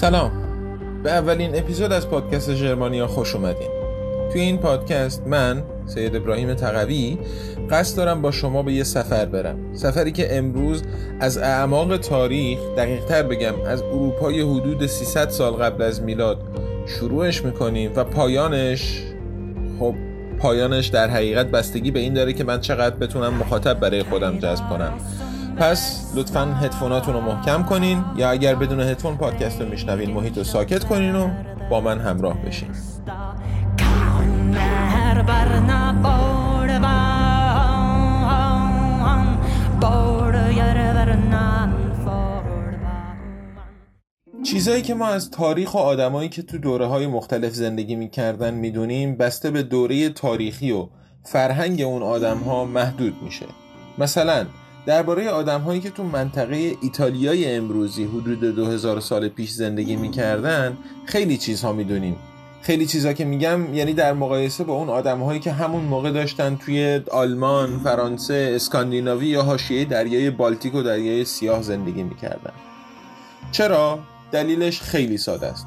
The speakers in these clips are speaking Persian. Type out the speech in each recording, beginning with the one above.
سلام. به اولین اپیزود از پادکست ژرمانیا خوش اومدین. توی این پادکست من سید ابراهیم تقوی قصد دارم با شما به یه سفر برم. سفری که امروز از اعماق تاریخ دقیق تر بگم از اروپای حدود 300 سال قبل از میلاد شروعش می‌کنیم و پایانش خب پایانش در حقیقت بستگی به این داره که من چقدر بتونم مخاطب برای خودم جذب کنم. پس لطفا هدفوناتون رو محکم کنین یا اگر بدون هدفون پادکست رو میشنوین محیط رو ساکت کنین و با من همراه بشین. چیزایی که ما از تاریخ و آدمایی که تو دوره های مختلف زندگی می‌کردن می‌دونیم بسته به دوره تاریخی و فرهنگ اون آدم ها محدود میشه. مثلا درباره آدم هایی که تو منطقه ایتالیای امروزی حدود 2000 سال پیش زندگی می‌کردن خیلی چیزها می‌دونیم. خیلی چیزا که میگم یعنی در مقایسه با اون آدم هایی که همون موقع داشتن توی آلمان، فرانسه، اسکاندیناوی یا حاشیه دریای بالتیک و دریای سیاه زندگی می‌کردن. چرا؟ دلیلش خیلی ساده است.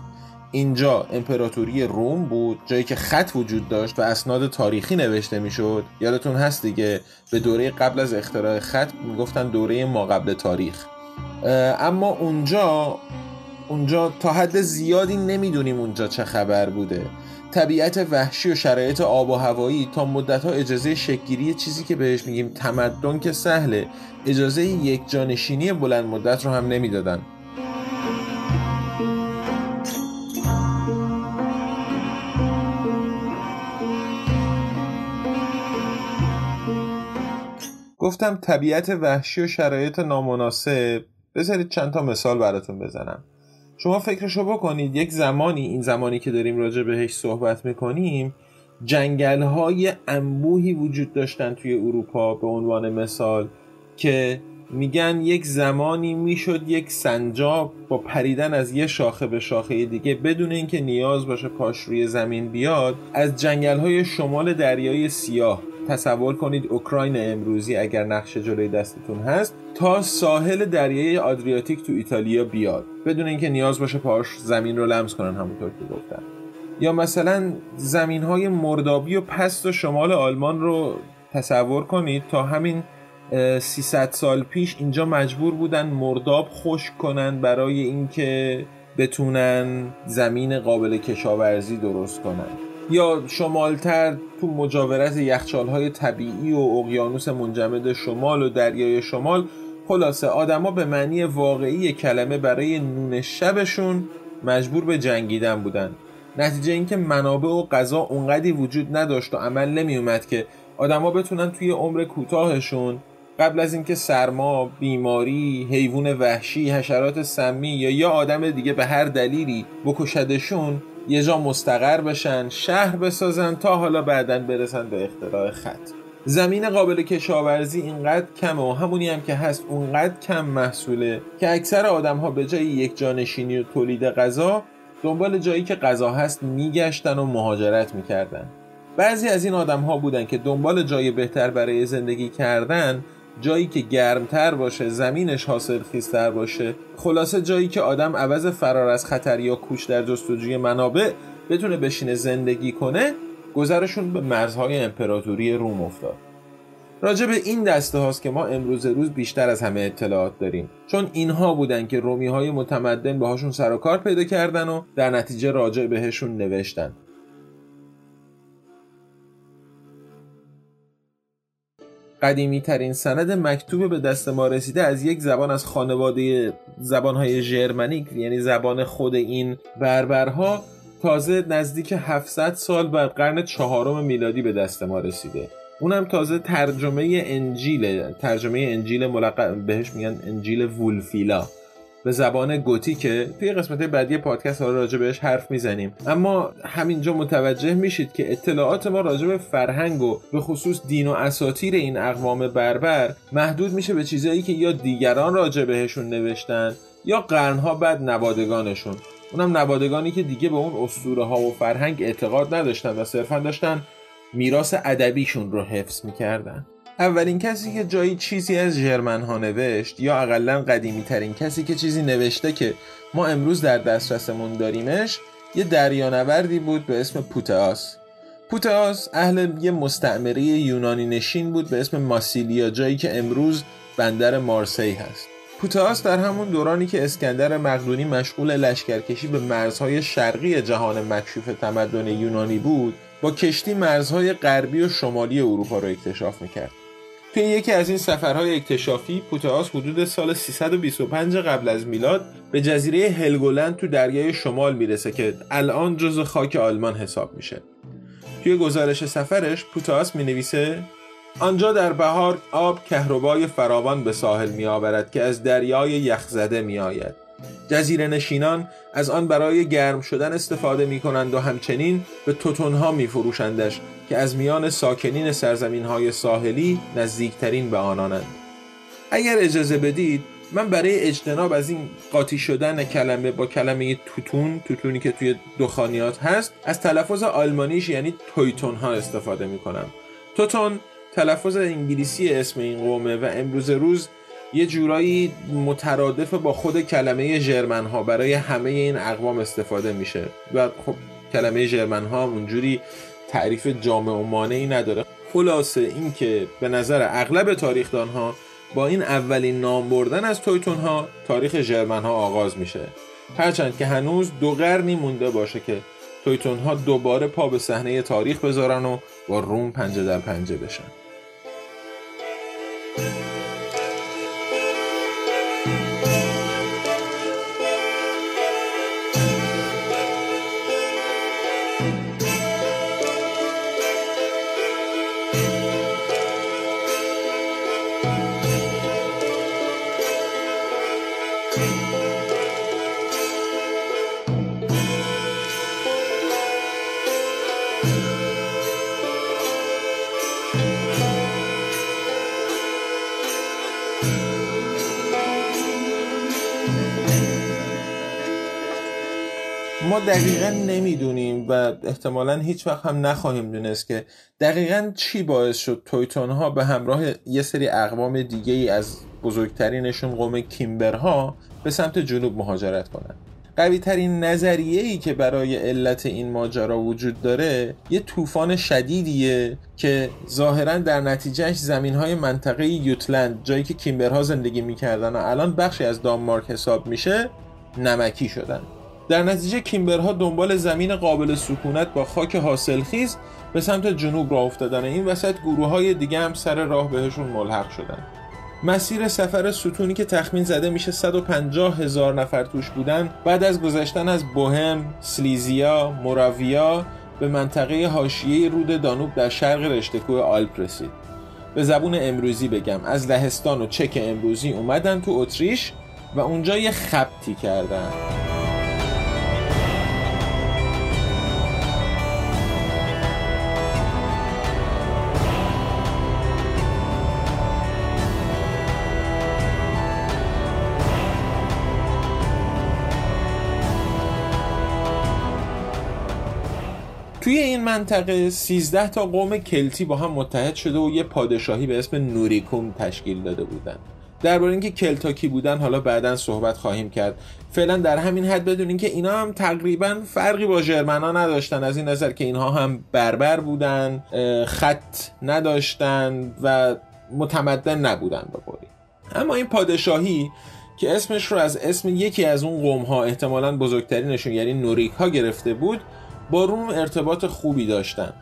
اینجا امپراتوری روم بود جایی که خط وجود داشت و اسناد تاریخی نوشته می‌شد. یادتون هست دیگه به دوره قبل از اختراع خط می‌گفتن دوره ما قبل تاریخ. اما اونجا اونجا تا حد زیادی نمی‌دونیم اونجا چه خبر بوده. طبیعت وحشی و شرایط آب و هوایی تا مدت ها اجازه شکگیری چیزی که بهش میگیم تمدن که سهله اجازه یک جانشینی بلند مدت رو هم نمی‌دادن. گفتم طبیعت وحشی و شرایط نامناسب. بذارید چند تا مثال براتون بزنم. شما فکرشو بکنید یک زمانی این زمانی که داریم راجع بهش صحبت می‌کنیم جنگل های انبوهی وجود داشتن توی اروپا به عنوان مثال که میگن یک زمانی می‌شد یک سنجاب با پریدن از یه شاخه به شاخه دیگه بدون اینکه نیاز باشه پاش روی زمین بیاد از جنگل های شمال دریای سیاه تصور کنید اوکراین امروزی اگر نقشه جلوی دستتون هست تا ساحل دریای آدریاتیک تو ایتالیا بیاد. بدون اینکه نیاز باشه پاش زمین رو لمس کنن همونطور که گفتم. یا مثلا زمین های مردابی و پست و شمال آلمان رو تصور کنید تا همین 300 سال پیش اینجا مجبور بودن مرداب خشک کنن برای اینکه بتونن زمین قابل کشاورزی درست کنن. یا شمالتر تو مجاورت یخچالهای طبیعی و اقیانوس منجمد شمال و دریای شمال خلاصه آدما به معنی واقعی کلمه برای نون شبشون مجبور به جنگیدن بودن. نتیجه اینکه منابع و غذا اونقدی وجود نداشت و عمل نمیومد که آدما بتونن توی عمر کوتاهشون قبل از اینکه سرما، بیماری، حیوان وحشی، حشرات سمی یا یا آدم دیگه به هر دلیلی بکشدشون یه جا مستقر بشن شهر بسازن تا حالا بعدا برسن به اختراع خط. زمین قابل کشاورزی اینقدر کمه و همونی هم که هست اونقدر کم محصوله که اکثر آدم ها به جای یک جانشینی و تولید غذا دنبال جایی که غذا هست میگشتن و مهاجرت می‌کردن. بعضی از این آدم ها بودن که دنبال جای بهتر برای زندگی کردن جایی که گرمتر باشه زمینش حاصل خیزتر باشه. خلاصه جایی که آدم عوض فرار از خطر یا کوچ در جستجوی منابع بتونه بشینه زندگی کنه گذرشون به مرزهای امپراتوری روم افتاد. راجع به این دسته هاست که ما امروز روز بیشتر از همه اطلاعات داریم. چون اینها بودن که رومی های متمدن باهاشون سر و کار پیدا کردن و در نتیجه راجع بهشون نوشتن. قدیمی ترین سند مکتوب به دست ما رسیده از یک زبان از خانواده زبانهای ژرمنیک یعنی زبان خود این بربرها تازه نزدیک 700 سال بعد قرن چهارم میلادی به دست ما رسیده. اونم تازه ترجمه انجیل ترجمه انجیل ملقب بهش میگن انجیل وولفیلا. به زبان گوتیکه توی قسمت بعدی پادکست ها راجع بهش حرف می‌زنیم. اما همینجا متوجه میشید که اطلاعات ما راجع به فرهنگ و به خصوص دین و اساتیر این اقوام بربر محدود میشه به چیزایی که یا دیگران راجع بهشون نوشتن یا قرنها بعد نوادگانشون. اونم نوادگانی که دیگه به اون اسطوره ها و فرهنگ اعتقاد نداشتن و صرفا داشتن میراث ادبیشون رو حفظ می‌کردن. اولین کسی که جایی چیزی از ژرمن ها نوشت یا اقلا قدیمی ترین کسی که چیزی نوشته که ما امروز در دسترسمون داریمش یه دریانوردی بود به اسم پوتاس. پوتاس اهل یه مستعمره یونانی نشین بود به اسم ماسیلیا جایی که امروز بندر مارسی هست. پوتاس در همون دورانی که اسکندر مقدونی مشغول لشکرکشی به مرزهای شرقی جهان مکشوف تمدن یونانی بود با کشتی مرزهای غربی و شمالی اروپا را اکتشاف می‌کرد. توی یکی از این سفرهای اکتشافی پوتاس حدود سال 325 قبل از میلاد به جزیره هلگولند تو دریای شمال می‌رسه که الان جز خاک آلمان حساب میشه توی گزارش سفرش پوتاس می نویسه آنجا در بهار آب کهربای فراوان به ساحل می آورد که از دریای یخزده می آید. جزیره نشینان از آن برای گرم شدن استفاده می کنند و همچنین به توتونها می فروشندش که از میان ساکنین سرزمین های ساحلی نزدیکترین به آنانند. اگر اجازه بدید من برای اجتناب از این قاطی شدن کلمه با کلمه توتون توتونی که توی دخانیات هست از تلفظ آلمانیش یعنی تویتون ها استفاده می کنم توتون تلفظ انگلیسی اسم این قومه و امروز روز یه جورایی مترادف با خود کلمه ژرمن ها برای همه این اقوام استفاده میشه. و خب کلمه ژرمن ها اونجوری تعریف جامع و مانعی نداره. خلاصه اینکه به نظر اغلب تاریخدان ها با این اولین نام بردن از تویتون ها تاریخ ژرمن ها آغاز میشه. هرچند که هنوز دو قرنی مونده باشه که تویتون ها دوباره پا به صحنه تاریخ بذارن و با روم پنجه در پنجه بشن. Música ما دقیقا نمی‌دونیم و احتمالا هیچ وقت هم نخواهیم دونست که دقیقا چی باعث شد تویتون ها به همراه یه سری اقوام دیگه ای از بزرگترینشون قوم کیمبرها به سمت جنوب مهاجرت کنند. قوی ترین نظریه ای که برای علت این ماجرا وجود داره یه طوفان شدیدیه که ظاهرا در نتیجهش زمین های منطقه یوتلند جایی که کیمبرها زندگی می‌کردن و الان بخشی از دانمارک حساب میشه نمکی شدن در نتیجه کیمبرها دنبال زمین قابل سکونت با خاک حاصلخیز به سمت جنوب را افتادن این وسط گروه های دیگه هم سر راه بهشون ملحق شدن مسیر سفر ستونی که تخمین زده میشه 150 هزار نفر توش بودن بعد از گذشتن از بوهم، سلیزیا، موراویا به منطقه حاشیه رود دانوب در شرق رشتهکوه آلپ رسید. به زبون امروزی بگم از لهستان و چک امروزی اومدن تو اتریش و اونجا یه خبتی کردن. توی این منطقه 13 تا قوم کلتی با هم متحد شده و یه پادشاهی به اسم نوریکوم تشکیل داده بودن. درباره اینکه کلتا کی بودن حالا بعدا صحبت خواهیم کرد. فعلا در همین حد بدونین که اینا هم تقریبا فرقی با ژرمنا نداشتن. از این نظر که اینها هم بربر بودن خط نداشتن و متمدن نبودن به قولی. اما این پادشاهی که اسمش رو از اسم یکی از اون قوم ها احتمالا بزرگترینشون یعنی نوریک ها گرفته بود با روم ارتباط خوبی داشتن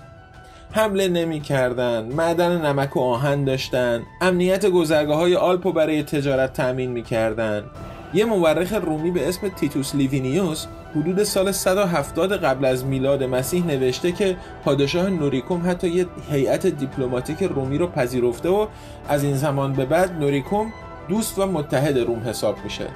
حمله نمی کردن معدن نمک و آهن داشتن امنیت گذرگاه های آلپو برای تجارت تأمین می کردن. یه مورخ رومی به اسم تیتوس لیوینیوس حدود سال 170 قبل از میلاد مسیح نوشته که پادشاه نوریکوم حتی یه هیئت دیپلماتیک رومی رو پذیرفته و از این زمان به بعد نوریکوم دوست و متحد روم حساب میشه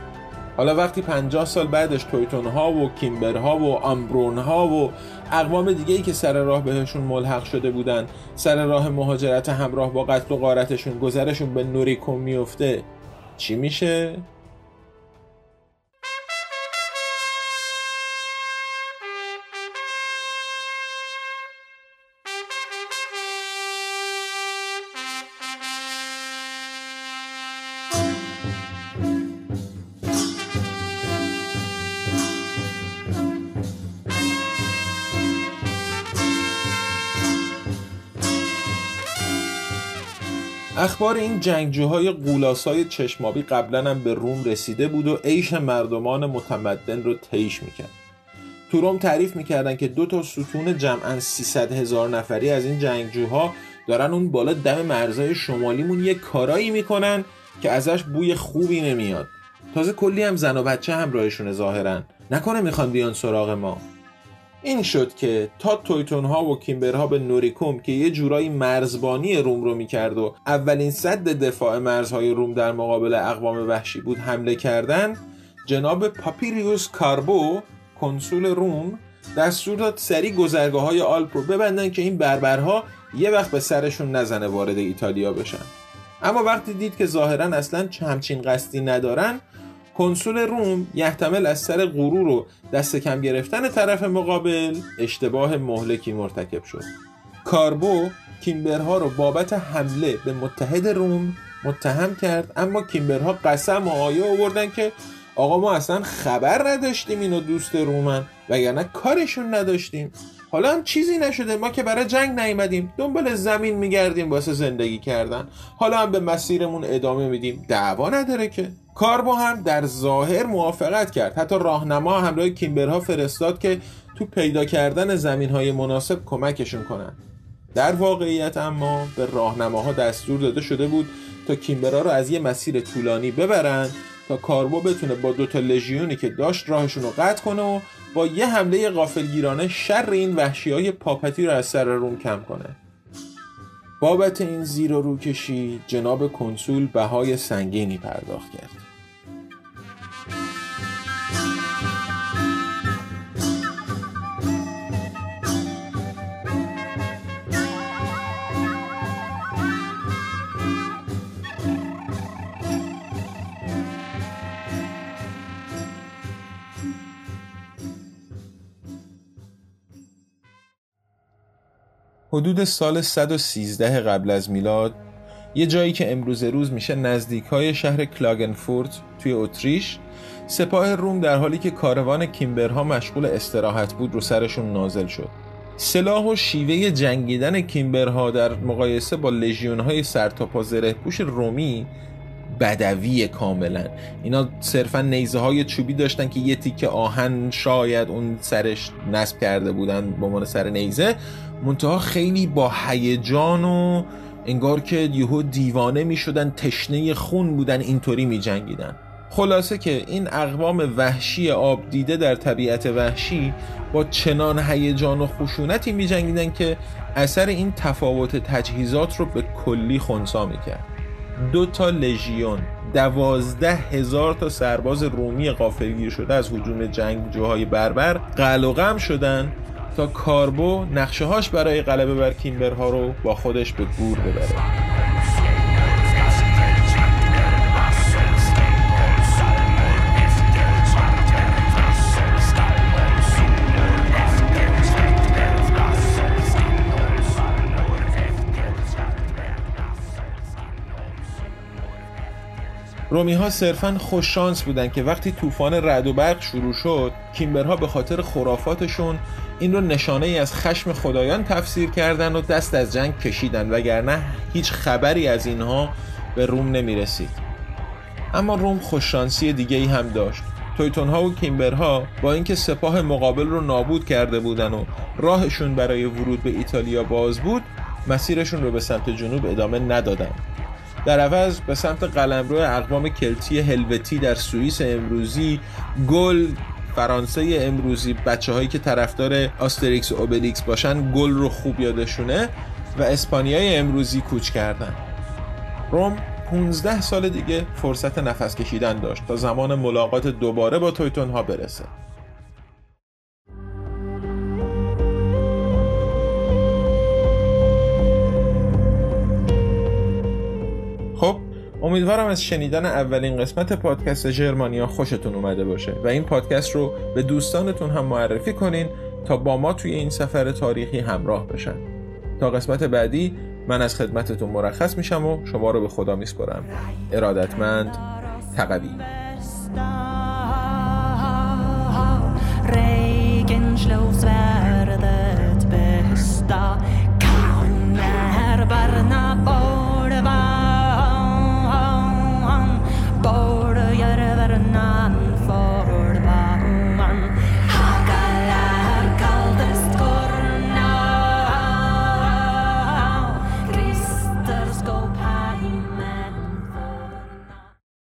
حالا وقتی 50 سال بعدش تویتون ها و کیمبر ها و آمبرون ها و اقوام دیگه ای که سر راه بهشون ملحق شده بودن سر راه مهاجرت همراه با قتل و غارتشون گذرشون به نوریکوم میفته چی میشه؟ اخبار این جنگجوهای قولاسای چشمابی قبلا هم به روم رسیده بود و عیش مردمان متمدن رو تیش می‌کرد. تو روم تعریف می‌کردن که دو تا ستون جمعا 300 هزار نفری از این جنگجوها دارن اون بالا دم مرزهای شمالیمون یه کارایی می‌کنن که ازش بوی خوبی نمیاد. تازه کلی هم زن و بچه همراهشونه ظاهرا. نکنه می‌خوان بیان سراغ ما. این شد که تا تویتون ها و کیمبرها به نوریکوم که یه جورایی مرزبانی روم رو می‌کرد و اولین صد دفاع مرزهای روم در مقابل اقوام وحشی بود حمله کردن جناب پاپیریوس کاربو کنسول روم دستور داد سری گذرگاه های آلپ رو ببندن که این بربرها یه وقت به سرشون نزنه وارد ایتالیا بشن. اما وقتی دید که ظاهرا اصلا همچین قصدی ندارن کنسول روم یحتمل از سر غرور و دست کم گرفتن طرف مقابل اشتباه مهلکی مرتکب شد. کاربو کیمبرها رو بابت حمله به متحد روم متهم کرد اما کیمبرها قسم و آیه آوردن که آقا ما اصلا خبر نداشتیم اینو دوست رومن وگرنه کارشون نداشتیم. حالا هم چیزی نشده ما که برای جنگ نیومدیم دنبال زمین میگردیم واسه زندگی کردن. حالا هم به مسیرمون ادامه میدیم. دعوا نداره که. کاربو هم در ظاهر موافقت کرد. حتی راهنما همراه کیمبرها فرستاد که تو پیدا کردن زمین های مناسب کمکشون کنن. در واقعیت اما به راهنماها دستور داده شده بود تا کیمبرها رو از یه مسیر طولانی ببرن تا کاربو بتونه با دوتا لژیونی که داشت راهشون رو قطع کنه و با یه حمله غافلگیرانه شر این وحشی های پاپتی رو از سر روم کم کنه. بابت این زیر و روکشی جناب کنسول بهای سنگینی پرداخت کرد. حدود سال 113 قبل از میلاد یه جایی که امروز روز میشه نزدیک های شهر کلاگنفورت توی اتریش سپاه روم در حالی که کاروان کیمبرها مشغول استراحت بود رو سرشون نازل شد. سلاح و شیوه جنگیدن کیمبرها در مقایسه با لژیون های سرتاپا زره پوش رومی بدوی کاملا. اینا صرفا نیزه های چوبی داشتن که یه تیکه آهن شاید اون سرش نصب کرده بودن به عنوان سر نیزه. منتها خیلی با هیجان و انگار که یهو دیوانه می شدن تشنه خون بودن اینطوری می جنگیدن. خلاصه که این اقوام وحشی آب دیده در طبیعت وحشی با چنان هیجان و خشونتی می جنگیدن که اثر این تفاوت تجهیزات رو به کلی خونسا می کرد. دو تا لژیون دوازده هزار تا سرباز رومی غافلگیر شده از حجوم جنگجوهای بربر قلقم شدن تا کاربو نقشه هاش برای غلبه بر کیمبرها رو با خودش به گور ببره. رومی ها صرفا خوششانس بودن که وقتی طوفان رد و برق شروع شد کیمبرها به خاطر خرافاتشون این رو نشانه ای از خشم خدایان تفسیر کردن و دست از جنگ کشیدن وگرنه هیچ خبری از اینها به روم نمی رسید اما روم خوششانسی دیگه ای هم داشت. تویتون ها و کیمبرها با اینکه سپاه مقابل رو نابود کرده بودن و راهشون برای ورود به ایتالیا باز بود مسیرشون رو به سمت جنوب ادامه ندادن. در عوض به سمت قلمرو اقوام کلتی هلوتی در سوئیس امروزی گل فرانسه امروزی بچه هایی که طرفدار آستریکس و اوبلیکس باشن گل رو خوب یادشونه و اسپانیای امروزی کوچ کردن. روم 15 سال دیگه فرصت نفس کشیدن داشت تا زمان ملاقات دوباره با تویتون ها برسه. امیدوارم از شنیدن اولین قسمت پادکست جرمانیا خوشتون اومده باشه و این پادکست رو به دوستانتون هم معرفی کنین تا با ما توی این سفر تاریخی همراه بشن. تا قسمت بعدی من از خدمتتون مرخص میشم و شما رو به خدا میسپرم ارادتمند تقوی.